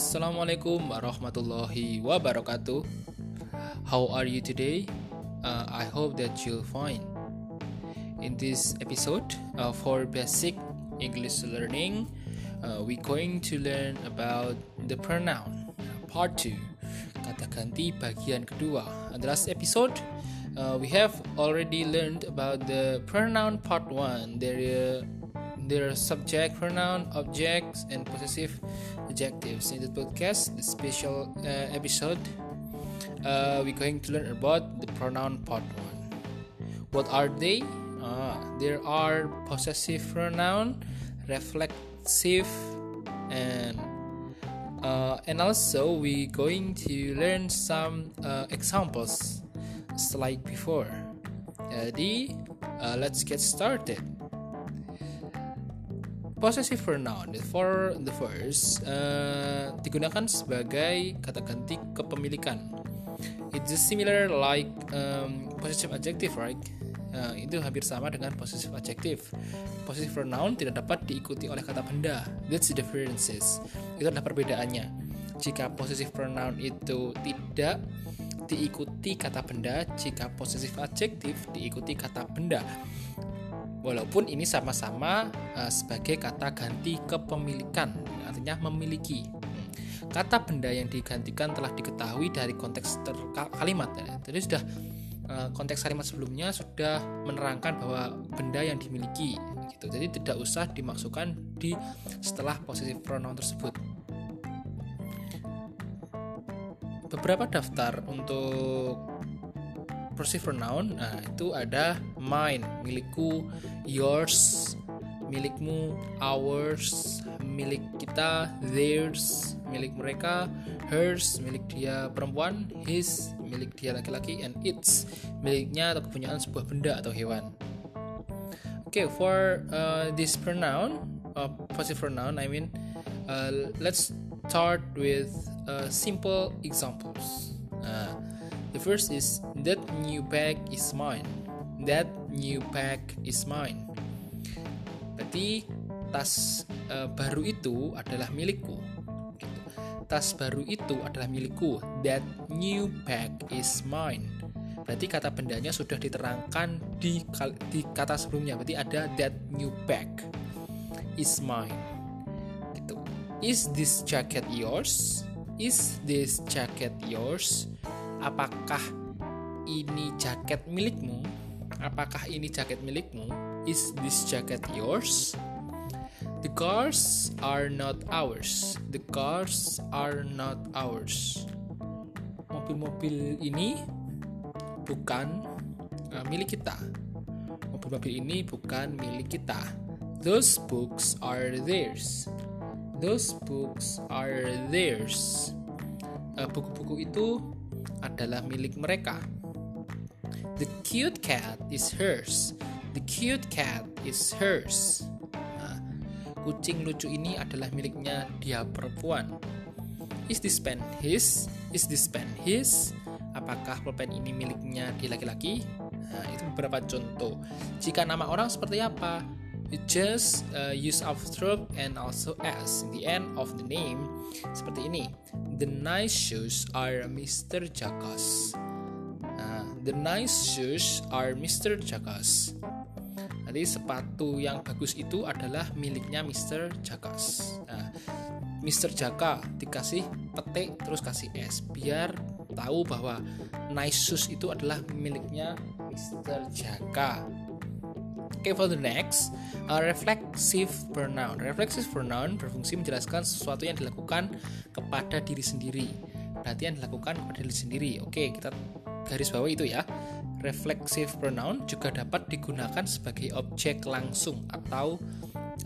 Assalamualaikum warahmatullahi wabarakatuh. How are you today? Uh, I hope that you'll fine. In this episode, uh, for basic English learning, uh, we're going to learn about the pronoun part 2 kata ganti bagian kedua in the last episode uh, we have already learned about the pronoun part 1 there their subject pronoun objects and possessive adjectives in the podcast the special uh, episode uh, we're going to learn about the pronoun part 1 what are they? Uh, there are possessive pronoun reflexive and uh, and also we're going to learn some uh, examples like before. Jadi uh, let's get started possessive pronoun for the first uh, digunakan sebagai kata ganti kepemilikan it's similar like um, possessive adjective right Nah, itu hampir sama dengan possessive adjective. Possessive pronoun tidak dapat diikuti oleh kata benda. That's the differences. Itu adalah perbedaannya. Jika possessive pronoun itu tidak diikuti kata benda, jika possessive adjective diikuti kata benda. Walaupun ini sama-sama uh, sebagai kata ganti kepemilikan, artinya memiliki. Kata benda yang digantikan telah diketahui dari konteks kalimat. Jadi sudah Eh, konteks kalimat sebelumnya sudah menerangkan bahwa benda yang dimiliki gitu. Jadi tidak usah dimasukkan di setelah posisi pronoun tersebut. Beberapa daftar untuk possessive pronoun, nah itu ada mine, milikku, yours, milikmu, ours, milik kita, theirs, milik mereka, hers, milik dia perempuan, his, milik dia laki-laki, and its, miliknya atau kepunyaan sebuah benda atau hewan. Okay, for uh, this pronoun, uh, possessive pronoun, I mean, uh, let's start with uh, simple examples. Uh, the first is that new bag is mine. That new bag is mine. Berarti tas uh, baru itu adalah milikku tas baru itu adalah milikku. That new bag is mine. Berarti kata bendanya sudah diterangkan di, di kata sebelumnya. Berarti ada that new bag is mine. Gitu. Is this jacket yours? Is this jacket yours? Apakah ini jaket milikmu? Apakah ini jaket milikmu? Is this jacket yours? The cars are not ours. The cars are not ours. Mobil-mobil ini bukan uh, milik kita. Mobil-mobil ini bukan milik kita. Those books are theirs. Those books are theirs. Uh, buku-buku itu adalah milik mereka. The cute cat is hers. The cute cat is hers kucing lucu ini adalah miliknya dia perempuan. Is this pen his? Is this pen his? Apakah pulpen ini miliknya dia laki-laki? Nah, itu beberapa contoh. Jika nama orang seperti apa? You just uh, use apostrophe and also s in the end of the name seperti ini. The nice shoes are Mr. Jakas. Nah, the nice shoes are Mr. Jakas. Jadi sepatu yang bagus itu adalah miliknya Mr. Jakas. Nah, Mr. Jaka dikasih petik terus kasih S biar tahu bahwa nice shoes itu adalah miliknya Mr. Jaka. Oke, okay, for the next, uh, reflexive pronoun. Reflexive pronoun berfungsi menjelaskan sesuatu yang dilakukan kepada diri sendiri. Berarti yang dilakukan kepada diri sendiri. Oke, okay, kita garis bawah itu ya. Reflexive pronoun juga dapat digunakan sebagai objek langsung atau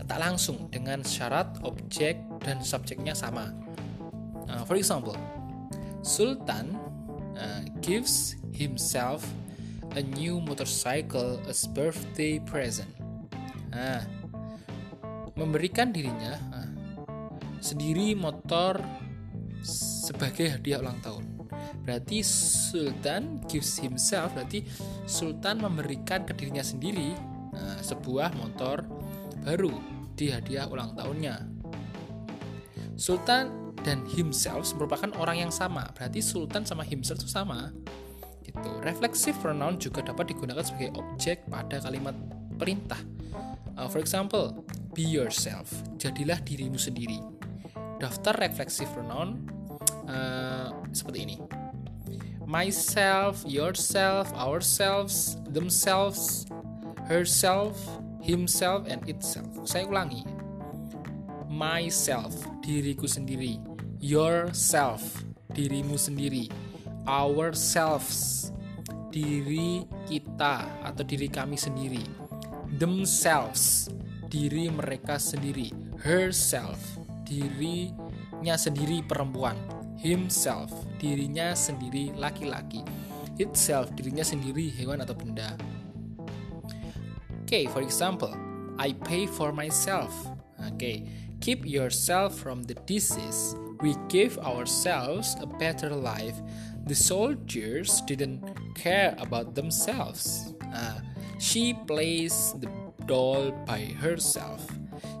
tak langsung dengan syarat objek dan subjeknya sama. Uh, for example, Sultan uh, gives himself a new motorcycle as birthday present. Nah, memberikan dirinya uh, sendiri motor sebagai hadiah ulang tahun. Berarti Sultan gives himself, berarti Sultan memberikan ke dirinya sendiri nah, sebuah motor baru di hadiah ulang tahunnya. Sultan dan himself merupakan orang yang sama. Berarti sultan sama himself itu sama. Gitu. Reflexive pronoun juga dapat digunakan sebagai objek pada kalimat perintah. Uh, for example, be yourself. Jadilah dirimu sendiri. Daftar reflexive pronoun uh, seperti ini. Myself, yourself, ourselves, themselves, herself, himself, and itself. Saya ulangi. Myself, diriku sendiri yourself, dirimu sendiri, ourselves, diri kita atau diri kami sendiri, themselves, diri mereka sendiri, herself, dirinya sendiri perempuan, himself, dirinya sendiri laki-laki, itself, dirinya sendiri hewan atau benda. Okay, for example, I pay for myself. Okay, keep yourself from the disease we gave ourselves a better life. The soldiers didn't care about themselves. Uh, she plays the doll by herself.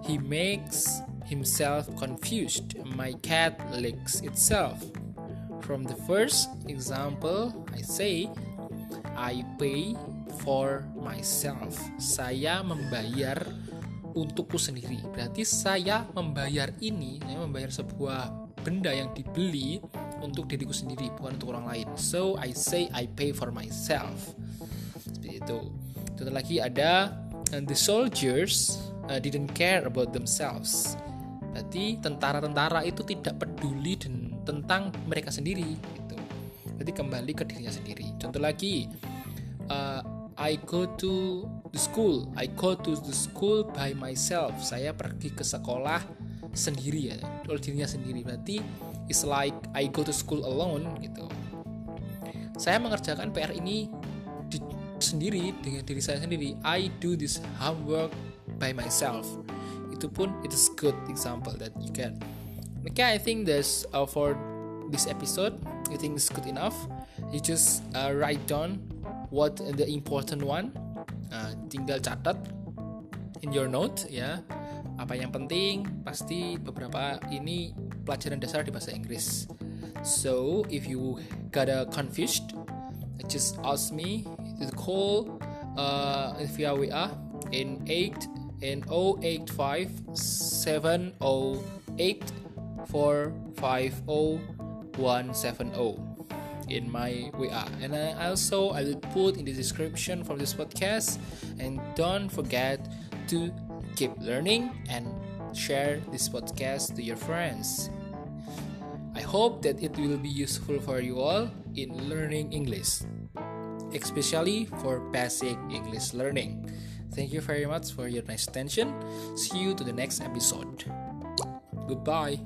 He makes himself confused. My cat licks itself. From the first example, I say, I pay for myself. Saya membayar untukku sendiri. Berarti saya membayar ini, saya membayar sebuah benda yang dibeli untuk diriku sendiri bukan untuk orang lain. So I say I pay for myself. Seperti itu. Contoh lagi ada and the soldiers uh, didn't care about themselves. Berarti tentara-tentara itu tidak peduli dan tentang mereka sendiri gitu. Berarti kembali ke dirinya sendiri. Contoh lagi uh, I go to the school. I go to the school by myself. Saya pergi ke sekolah sendiri ya oleh dirinya sendiri. Berarti it's like I go to school alone gitu. Saya mengerjakan PR ini di, sendiri dengan diri saya sendiri. I do this homework by myself. Itu pun it is good example that you can. Okay I think that's uh, for this episode. You think it's good enough? You just uh, write down what the important one uh, tinggal catat in your note ya. Apa yang penting pasti beberapa ini pelajaran dasar di bahasa Inggris so if you got a confused just ask me call uh, via WA uh, in 8 in 085 708 in my WA uh. and I also I will put in the description for this podcast and don't forget to keep learning and share this podcast to your friends. Hope that it will be useful for you all in learning English, especially for basic English learning. Thank you very much for your nice attention. See you to the next episode. Goodbye.